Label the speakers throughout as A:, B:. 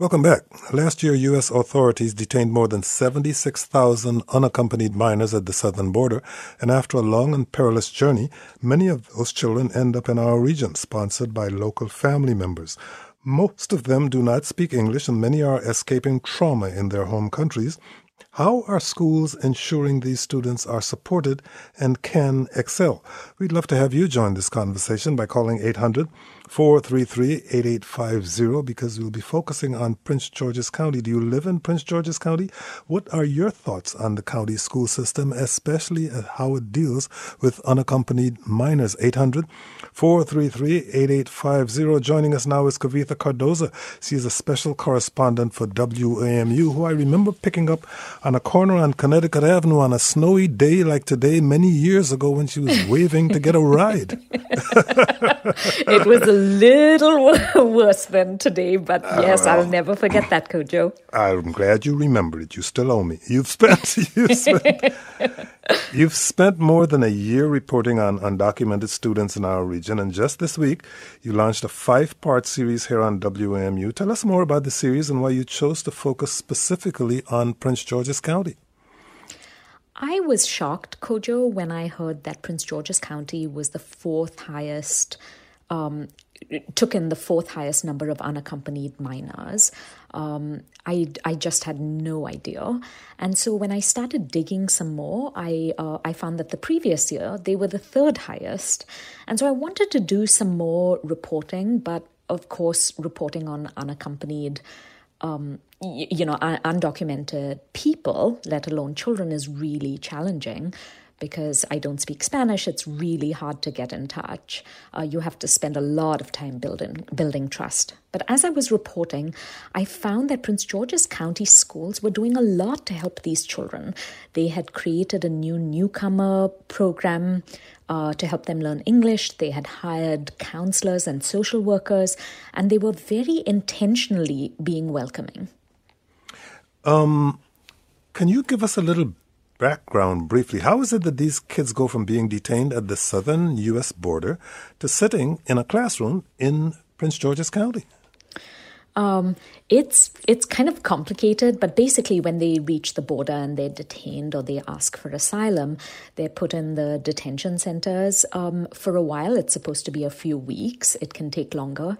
A: Welcome back. Last year, U.S. authorities detained more than 76,000 unaccompanied minors at the southern border, and after a long and perilous journey, many of those children end up in our region, sponsored by local family members. Most of them do not speak English, and many are escaping trauma in their home countries. How are schools ensuring these students are supported and can excel? We'd love to have you join this conversation by calling 800 433 8850 because we'll be focusing on Prince George's County. Do you live in Prince George's County? What are your thoughts on the county school system, especially how it deals with unaccompanied minors? 800 433 8850. Joining us now is Kavitha Cardoza. She is a special correspondent for WAMU, who I remember picking up on a corner on Connecticut Avenue on a snowy day like today many years ago when she was waving to get a ride.
B: it was a little worse than today, but yes, I'll never forget that, Kojo.
A: I'm glad you remember it. You still owe me. You've spent you've spent, you've spent more than a year reporting on undocumented students in our region, and just this week you launched a five-part series here on WAMU. Tell us more about the series and why you chose to focus specifically on Prince George's County.
B: I was shocked, Kojo, when I heard that Prince George's County was the fourth highest um, took in the fourth highest number of unaccompanied minors. Um, I, I just had no idea. And so when I started digging some more, I, uh, I found that the previous year they were the third highest. And so I wanted to do some more reporting, but of course, reporting on unaccompanied. Um, you know, undocumented people, let alone children, is really challenging because I don't speak Spanish, it's really hard to get in touch. Uh, you have to spend a lot of time building building trust. But as I was reporting, I found that Prince George's County schools were doing a lot to help these children. They had created a new newcomer program uh, to help them learn English. They had hired counselors and social workers, and they were very intentionally being welcoming.
A: Um, can you give us a little background briefly. How is it that these kids go from being detained at the southern U.S. border to sitting in a classroom in Prince George's County?
B: Um, it's it's kind of complicated, but basically, when they reach the border and they're detained or they ask for asylum, they're put in the detention centers um, for a while. It's supposed to be a few weeks. It can take longer,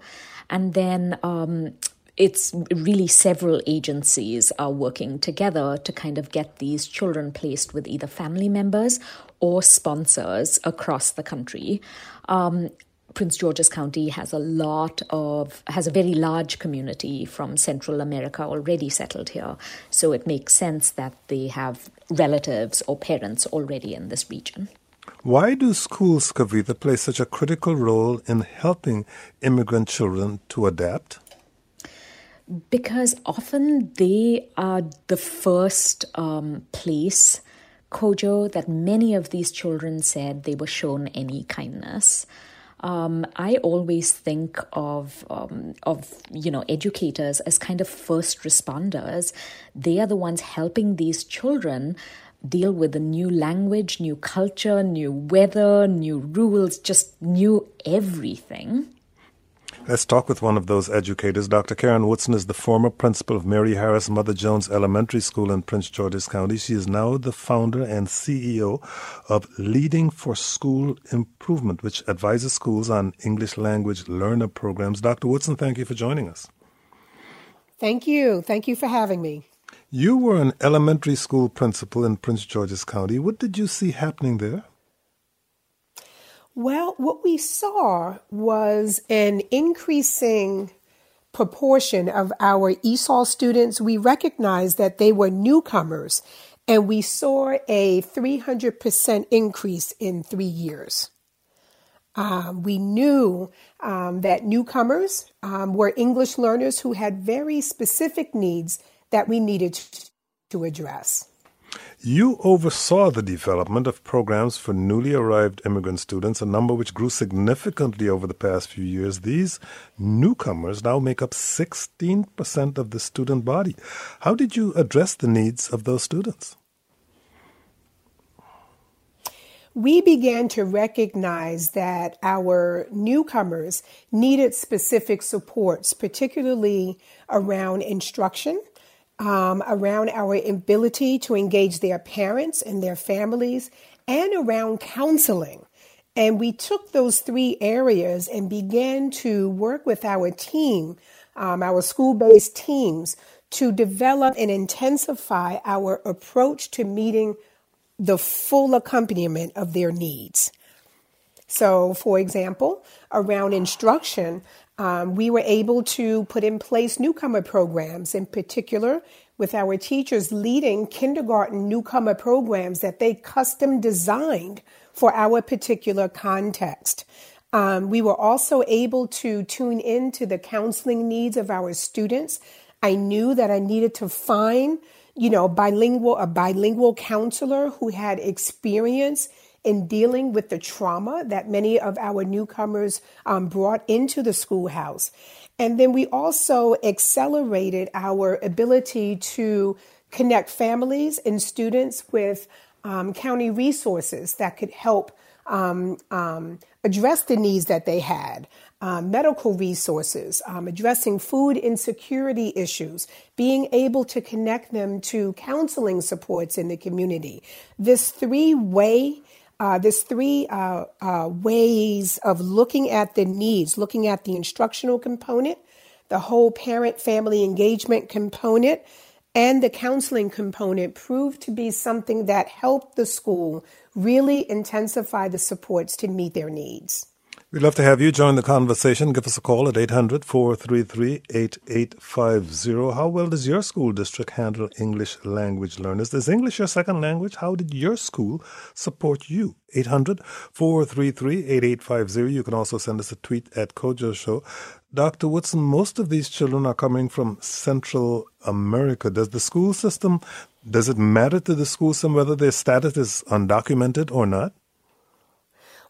B: and then um, it's really several agencies are working together to kind of get these children placed with either family members or sponsors across the country. Um, Prince George's County has a lot of, has a very large community from Central America already settled here. So it makes sense that they have relatives or parents already in this region.
A: Why do schools, Kavitha, play such a critical role in helping immigrant children to adapt?
B: Because often they are the first um, place, Kojo, that many of these children said they were shown any kindness. Um, I always think of um, of you know educators as kind of first responders. They are the ones helping these children deal with a new language, new culture, new weather, new rules, just new everything.
A: Let's talk with one of those educators. Dr. Karen Woodson is the former principal of Mary Harris Mother Jones Elementary School in Prince George's County. She is now the founder and CEO of Leading for School Improvement, which advises schools on English language learner programs. Dr. Woodson, thank you for joining us.
C: Thank you. Thank you for having me.
A: You were an elementary school principal in Prince George's County. What did you see happening there?
C: Well, what we saw was an increasing proportion of our ESOL students. We recognized that they were newcomers, and we saw a 300% increase in three years. Um, we knew um, that newcomers um, were English learners who had very specific needs that we needed to address.
A: You oversaw the development of programs for newly arrived immigrant students, a number which grew significantly over the past few years. These newcomers now make up 16% of the student body. How did you address the needs of those students?
C: we began to recognize that our newcomers needed specific supports, particularly around instruction, um, around our ability to engage their parents and their families, and around counseling. And we took those three areas and began to work with our team, um, our school based teams, to develop and intensify our approach to meeting the full accompaniment of their needs. So, for example, around instruction, um, we were able to put in place newcomer programs, in particular, with our teachers leading kindergarten newcomer programs that they custom designed for our particular context. Um, we were also able to tune into the counseling needs of our students. I knew that I needed to find you know, bilingual, a bilingual counselor who had experience in dealing with the trauma that many of our newcomers um, brought into the schoolhouse. And then we also accelerated our ability to connect families and students with um, county resources that could help um, um address the needs that they had um, medical resources, um, addressing food insecurity issues, being able to connect them to counseling supports in the community. This three way uh, this three uh, uh, ways of looking at the needs, looking at the instructional component, the whole parent family engagement component, and the counseling component proved to be something that helped the school really intensify the supports to meet their needs.
A: We'd love to have you join the conversation. Give us a call at 800 433 8850. How well does your school district handle English language learners? Is English your second language? How did your school support you? 800 433 8850. You can also send us a tweet at Kojo Show. Dr. Woodson, most of these children are coming from Central America. Does the school system, does it matter to the school system whether their status is undocumented or not?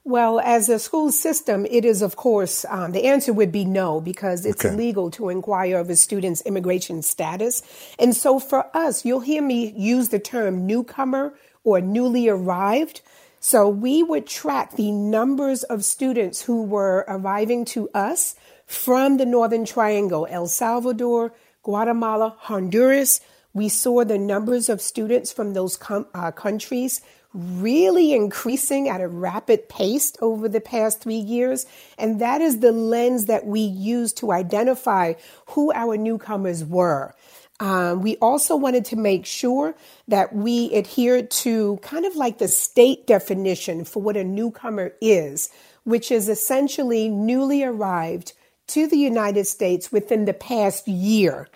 C: Well, as a school system, it is, of course, um, the answer would be no, because it's okay. illegal to inquire of a student's immigration status. And so for us, you'll hear me use the term newcomer or newly arrived. So we would track the numbers of students who were arriving to us from the Northern Triangle, El Salvador, Guatemala, Honduras. We saw the numbers of students from those com- uh, countries really increasing at a rapid pace over the past three years. And that is the lens that we use to identify who our newcomers were. Um, we also wanted to make sure that we adhered to kind of like the state definition for what a newcomer is, which is essentially newly arrived to the United States within the past year.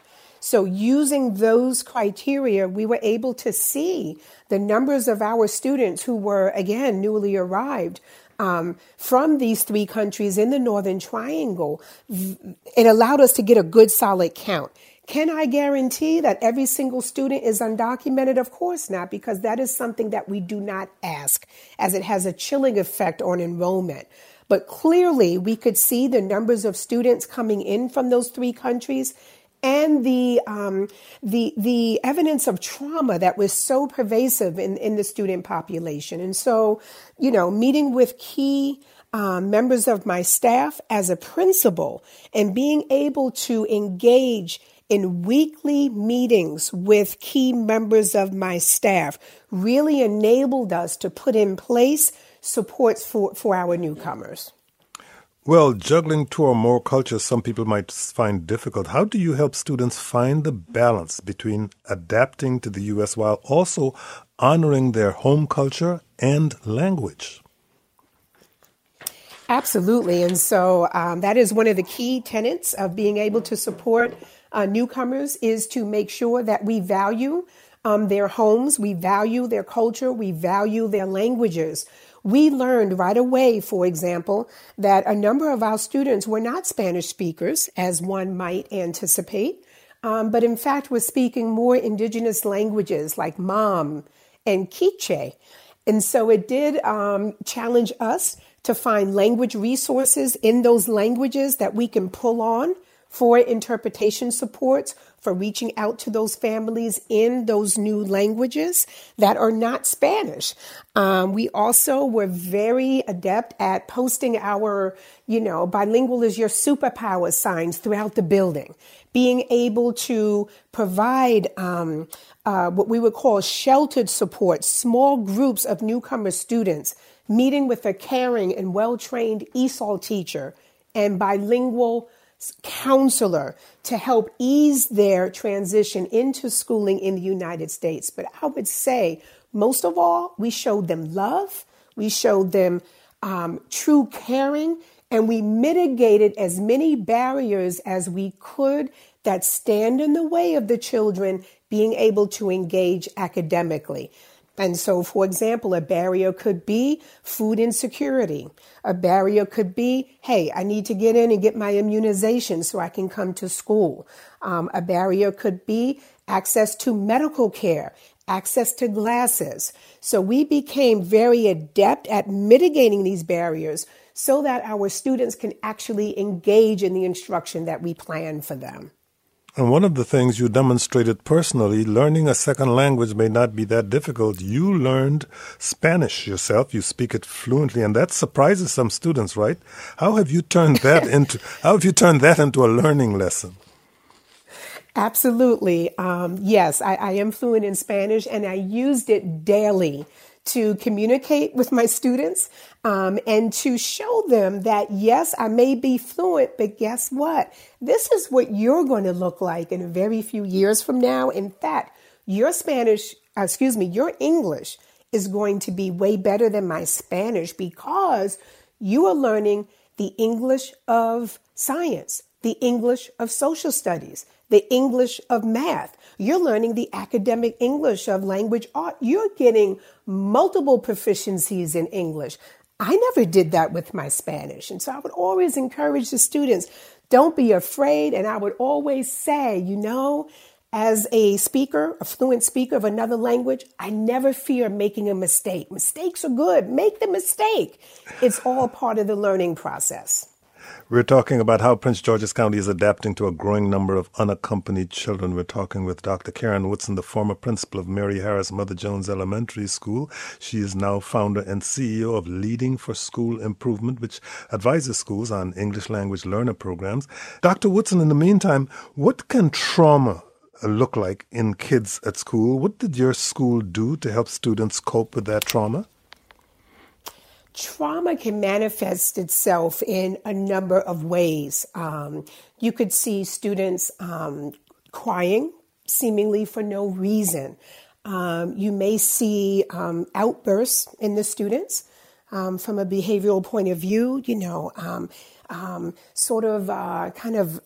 C: So, using those criteria, we were able to see the numbers of our students who were, again, newly arrived um, from these three countries in the Northern Triangle. It allowed us to get a good solid count. Can I guarantee that every single student is undocumented? Of course not, because that is something that we do not ask, as it has a chilling effect on enrollment. But clearly, we could see the numbers of students coming in from those three countries and the um, the the evidence of trauma that was so pervasive in, in the student population. And so, you know, meeting with key um, members of my staff as a principal and being able to engage in weekly meetings with key members of my staff really enabled us to put in place supports for, for our newcomers.
A: Well, juggling two or more cultures some people might find difficult. How do you help students find the balance between adapting to the U.S. while also honoring their home culture and language?
C: Absolutely. And so um, that is one of the key tenets of being able to support uh, newcomers is to make sure that we value um, their homes, we value their culture, we value their languages. We learned right away, for example, that a number of our students were not Spanish speakers, as one might anticipate, um, but in fact were speaking more indigenous languages like Mam and Quiche. And so it did um, challenge us to find language resources in those languages that we can pull on for interpretation supports for reaching out to those families in those new languages that are not Spanish. Um, we also were very adept at posting our, you know, bilingual is your superpower signs throughout the building, being able to provide um, uh, what we would call sheltered support, small groups of newcomer students meeting with a caring and well trained ESOL teacher and bilingual counselor to help ease their transition into schooling in the United States. But I would say, most of all, we showed them love, we showed them um, true caring, and we mitigated as many barriers as we could that stand in the way of the children being able to engage academically. And so, for example, a barrier could be food insecurity. A barrier could be, hey, I need to get in and get my immunization so I can come to school. Um, a barrier could be access to medical care, access to glasses. So we became very adept at mitigating these barriers so that our students can actually engage in the instruction that we plan for them.
A: And one of the things you demonstrated personally, learning a second language may not be that difficult. You learned Spanish yourself. You speak it fluently, and that surprises some students, right? How have you turned that into how have you turned that into a learning lesson?
C: Absolutely. Um, yes, I, I am fluent in Spanish, and I used it daily to communicate with my students um, and to show them that, yes, I may be fluent, but guess what? This is what you're going to look like in a very few years from now. In fact, your Spanish, uh, excuse me, your English is going to be way better than my Spanish because you are learning the English of science, the English of social studies, the English of math. You're learning the academic English of language art. You're getting multiple proficiencies in English. I never did that with my Spanish. And so I would always encourage the students don't be afraid. And I would always say, you know, as a speaker, a fluent speaker of another language, I never fear making a mistake. Mistakes are good. Make the mistake. It's all part of the learning process.
A: We're talking about how Prince George's County is adapting to a growing number of unaccompanied children. We're talking with Dr. Karen Woodson, the former principal of Mary Harris Mother Jones Elementary School. She is now founder and CEO of Leading for School Improvement, which advises schools on English language learner programs. Dr. Woodson, in the meantime, what can trauma look like in kids at school? What did your school do to help students cope with that trauma?
C: Trauma can manifest itself in a number of ways. Um, you could see students um, crying seemingly for no reason. Um, you may see um, outbursts in the students um, from a behavioral point of view, you know, um, sort of uh, kind of,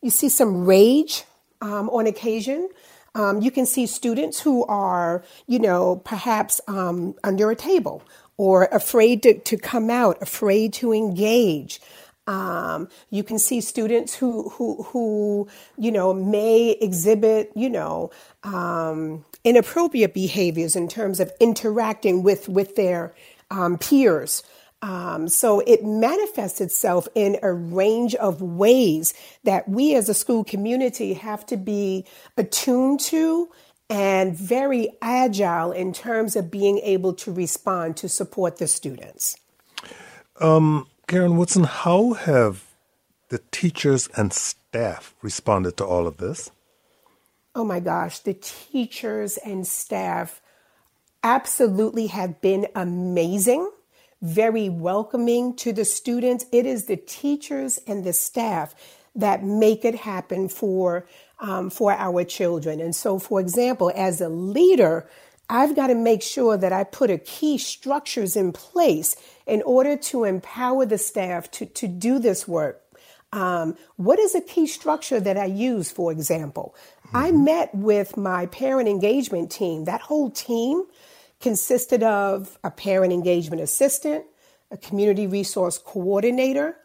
C: you see some rage on occasion. Um, you can see students who are, you know, perhaps um, under a table or afraid to, to come out, afraid to engage. Um, you can see students who, who, who, you know, may exhibit, you know, um, inappropriate behaviors in terms of interacting with, with their um, peers. Um, so it manifests itself in a range of ways that we as a school community have to be attuned to and very agile in terms of being able to respond to support the students.
A: Um, Karen Woodson, how have the teachers and staff responded to all of this?
C: Oh my gosh, the teachers and staff absolutely have been amazing, very welcoming to the students. It is the teachers and the staff that make it happen for um, for our children. And so, for example, as a leader, I've got to make sure that I put a key structures in place in order to empower the staff to, to do this work. Um, what is a key structure that I use, for example? Mm-hmm. I met with my parent engagement team. That whole team consisted of a parent engagement assistant, a community resource coordinator,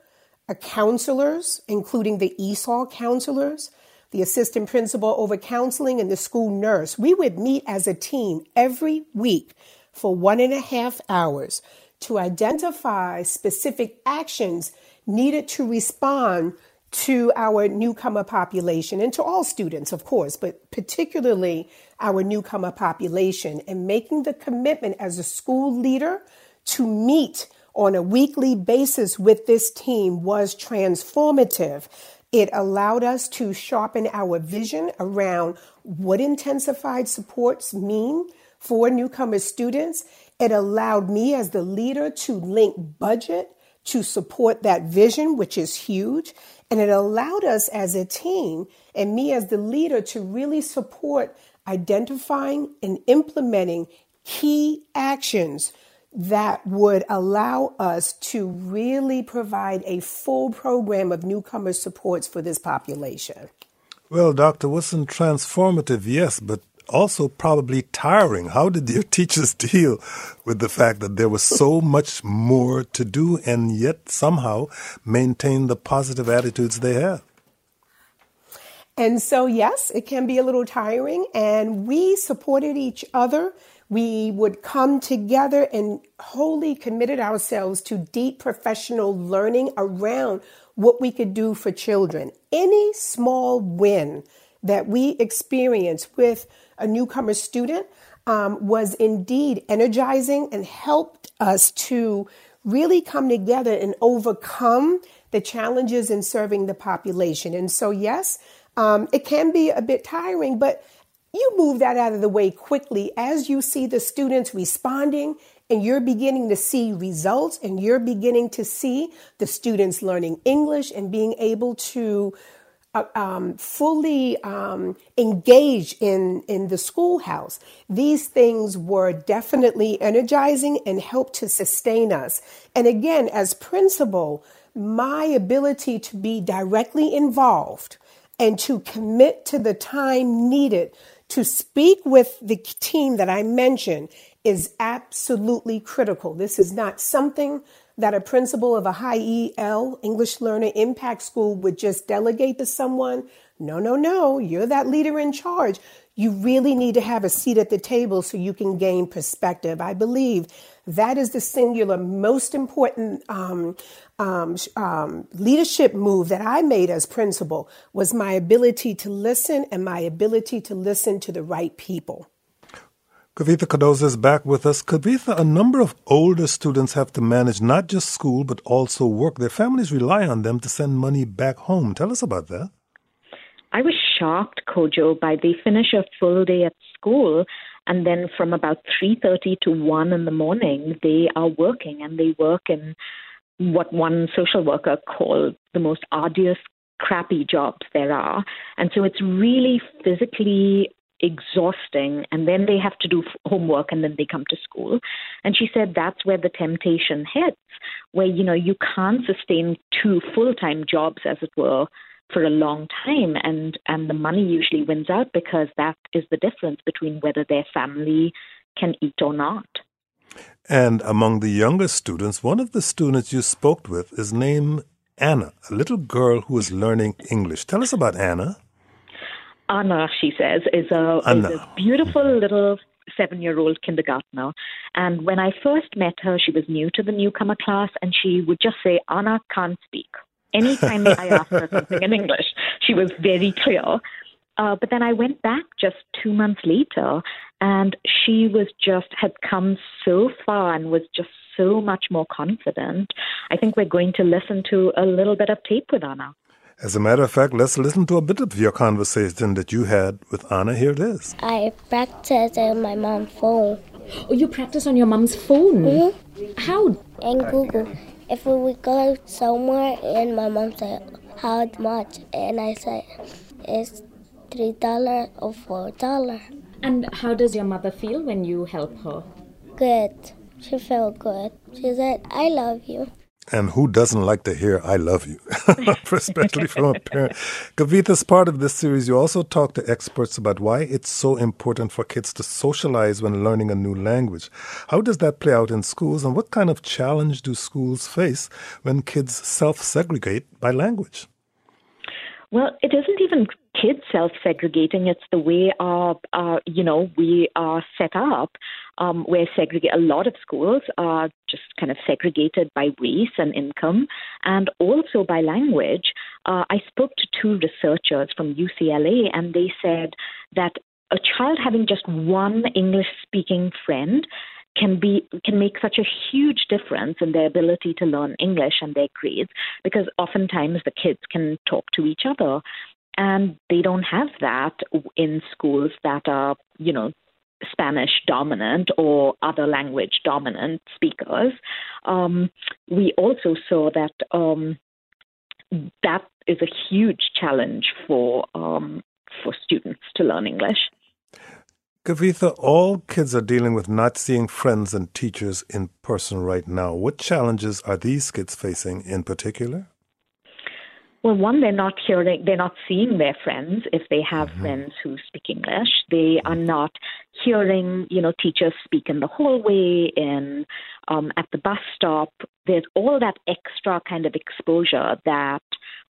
C: a counselors, including the ESOL counselors, the assistant principal over counseling, and the school nurse. We would meet as a team every week for one and a half hours to identify specific actions needed to respond to our newcomer population and to all students, of course, but particularly our newcomer population, and making the commitment as a school leader to meet on a weekly basis with this team was transformative. It allowed us to sharpen our vision around what intensified supports mean for newcomer students. It allowed me as the leader to link budget to support that vision, which is huge. And it allowed us as a team and me as the leader to really support identifying and implementing key actions that would allow us to really provide a full program of newcomer supports for this population.
A: Well, Dr. Wilson, transformative, yes, but also probably tiring. How did your teachers deal with the fact that there was so much more to do and yet somehow maintain the positive attitudes they have?
C: And so, yes, it can be a little tiring, and we supported each other. We would come together and wholly committed ourselves to deep professional learning around what we could do for children. Any small win that we experience with a newcomer student um, was indeed energizing and helped us to really come together and overcome the challenges in serving the population. And so, yes, um, it can be a bit tiring, but you move that out of the way quickly as you see the students responding and you're beginning to see results and you're beginning to see the students learning English and being able to uh, um, fully um, engage in, in the schoolhouse. These things were definitely energizing and helped to sustain us. And again, as principal, my ability to be directly involved and to commit to the time needed to speak with the team that I mentioned is absolutely critical. This is not something that a principal of a high EL English learner impact school would just delegate to someone. No, no, no. You're that leader in charge. You really need to have a seat at the table so you can gain perspective. I believe that is the singular most important um, um, um, leadership move that I made as principal was my ability to listen and my ability to listen to the right people.
A: Kavitha Cardoza is back with us. Kavitha, a number of older students have to manage not just school, but also work. Their families rely on them to send money back home. Tell us about that.
D: I was shocked, Kojo, by the finish of full day at school and then from about 3.30 to 1 in the morning, they are working and they work in what one social worker called the most arduous, crappy jobs there are. And so it's really physically exhausting and then they have to do homework and then they come to school. And she said that's where the temptation hits where you know you can't sustain two full-time jobs as it were for a long time. And and the money usually wins out because that is the difference between whether their family can eat or not
A: and among the younger students one of the students you spoke with is named Anna a little girl who is learning English tell us about Anna
D: Anna, she says, is a, is a beautiful little seven year old kindergartner. And when I first met her, she was new to the newcomer class, and she would just say, Anna can't speak. Anytime I asked her something in English, she was very clear. Uh, but then I went back just two months later, and she was just had come so far and was just so much more confident. I think we're going to listen to a little bit of tape with Anna.
A: As a matter of fact, let's listen to a bit of your conversation that you had with Anna. Here it is.
E: I practice on my mom's phone.
D: Oh, you practice on your mom's phone?
E: Mm-hmm.
D: How?
E: And Google. If we go somewhere and my mom said, how much? And I said, it's three dollars or four dollars.
D: And how does your mother feel when you help her?
E: Good. She felt good. She said, I love you.
A: And who doesn't like to hear I love you, especially from a parent? Kavitha, as part of this series, you also talk to experts about why it's so important for kids to socialize when learning a new language. How does that play out in schools, and what kind of challenge do schools face when kids self segregate by language?
D: Well, it isn't even kids self-segregating. It's the way our, our you know, we are set up. Um, where segregate a lot of schools are just kind of segregated by race and income, and also by language. Uh, I spoke to two researchers from UCLA, and they said that a child having just one English-speaking friend can be can make such a huge difference in their ability to learn English and their grades because oftentimes the kids can talk to each other and they don't have that in schools that are you know Spanish dominant or other language dominant speakers. Um, we also saw that um, that is a huge challenge for um, for students to learn English.
A: Kavitha, all kids are dealing with not seeing friends and teachers in person right now. What challenges are these kids facing in particular?
D: Well, one, they're not hearing, they're not seeing their friends if they have mm-hmm. friends who speak English. They are not hearing, you know, teachers speak in the hallway, in um, at the bus stop. There's all that extra kind of exposure that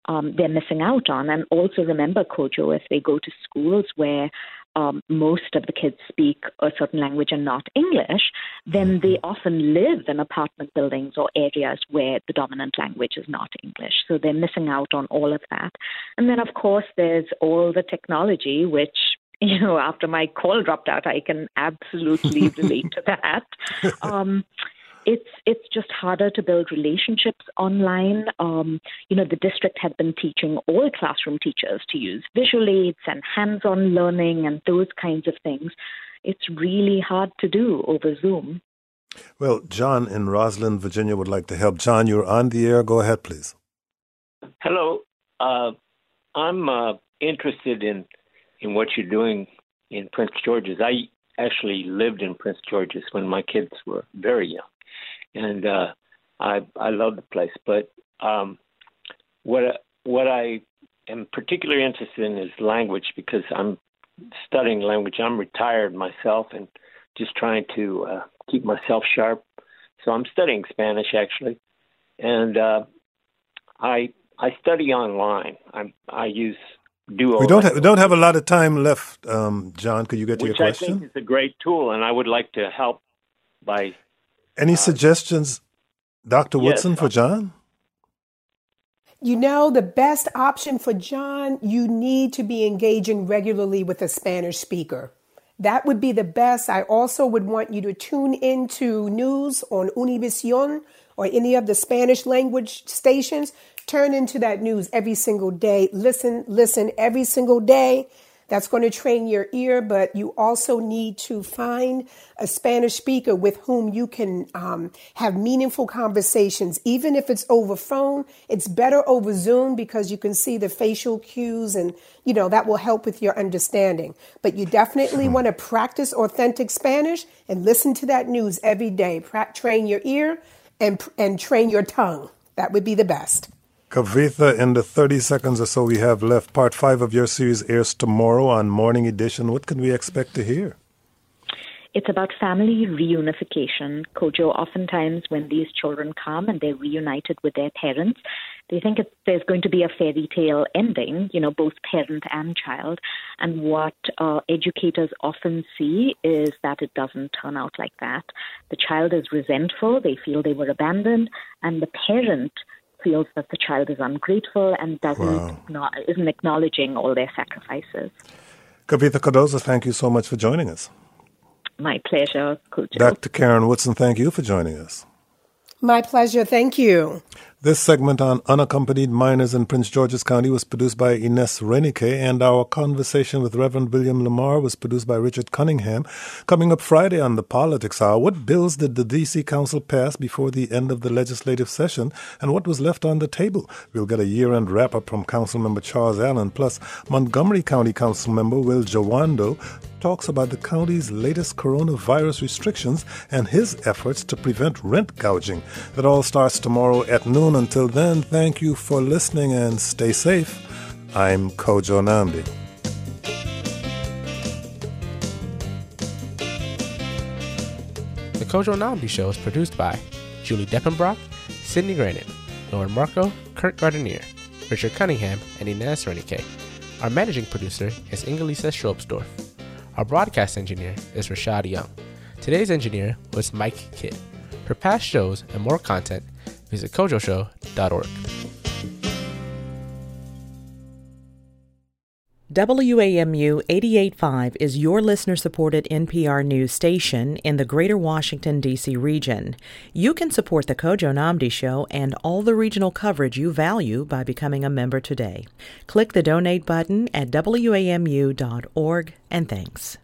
D: um, they're missing out on. And also remember, Kojo, if they go to schools where um, most of the kids speak a certain language and not English, then they mm-hmm. often live in apartment buildings or areas where the dominant language is not English. So they're missing out on all of that. And then, of course, there's all the technology, which you know, after my call dropped out, I can absolutely relate to that. Um, it's it's just harder to build relationships online. Um, you know, the district had been teaching all classroom teachers to use visual aids and hands-on learning and those kinds of things. It's really hard to do over Zoom.
A: Well, John in Rosslyn, Virginia, would like to help. John, you're on the air. Go ahead, please.
F: Hello. Uh, I'm uh, interested in in what you're doing in Prince George's. I actually lived in Prince George's when my kids were very young and uh, I I love the place. But um, what what I am particularly interested in is language because I'm studying language. I'm retired myself and just trying to uh, keep myself sharp. So I'm studying Spanish actually, and uh, I I study online. I I use Duo.
A: We don't have, we don't have a lot of time left, um, John. Could you get to
F: your
A: question?
F: I think is a great tool, and I would like to help by
A: any uh, suggestions, Dr. Woodson, yes, for John?
C: You know, the best option for John, you need to be engaging regularly with a Spanish speaker. That would be the best. I also would want you to tune into news on Univision or any of the Spanish language stations. Turn into that news every single day. Listen, listen every single day that's going to train your ear, but you also need to find a Spanish speaker with whom you can um, have meaningful conversations. Even if it's over phone, it's better over Zoom because you can see the facial cues and, you know, that will help with your understanding. But you definitely want to practice authentic Spanish and listen to that news every day. Pra- train your ear and, and train your tongue. That would be the best.
A: Kavitha, in the 30 seconds or so we have left, part five of your series airs tomorrow on Morning Edition. What can we expect to hear?
D: It's about family reunification. Kojo, oftentimes when these children come and they're reunited with their parents, they think it, there's going to be a fairy tale ending, you know, both parent and child. And what uh, educators often see is that it doesn't turn out like that. The child is resentful, they feel they were abandoned, and the parent feels that the child is ungrateful and doesn't wow. not, isn't acknowledging all their sacrifices.
A: Kavitha Cardoza, thank you so much for joining us.
D: My pleasure,
A: Dr. Karen Woodson, thank you for joining us.
C: My pleasure. Thank you.
A: This segment on unaccompanied minors in Prince George's County was produced by Ines Renique, and our conversation with Reverend William Lamar was produced by Richard Cunningham. Coming up Friday on the Politics Hour, what bills did the D.C. Council pass before the end of the legislative session, and what was left on the table? We'll get a year-end wrap-up from Councilmember Charles Allen, plus Montgomery County Councilmember Will Jawando talks about the county's latest coronavirus restrictions and his efforts to prevent rent gouging. That all starts tomorrow at noon. Until then, thank you for listening and stay safe. I'm Kojo Nnamdi.
G: The Kojo Nnamdi Show is produced by Julie Depenbrock, Cydney Grannan, Lauren Markoe, Kurt Gardinier, Richard Cunningham, and Ines Renique. Our managing producer is Ingalisa Schrobsdorff. Our broadcast engineer is Rashad Young. Today's engineer was Mike Kidd. For past shows and more content, visit kojoshow.org.
H: WAMU 885 is your listener supported NPR news station in the greater Washington, D.C. region. You can support The Kojo Nnamdi Show and all the regional coverage you value by becoming a member today. Click the donate button at WAMU.org and thanks.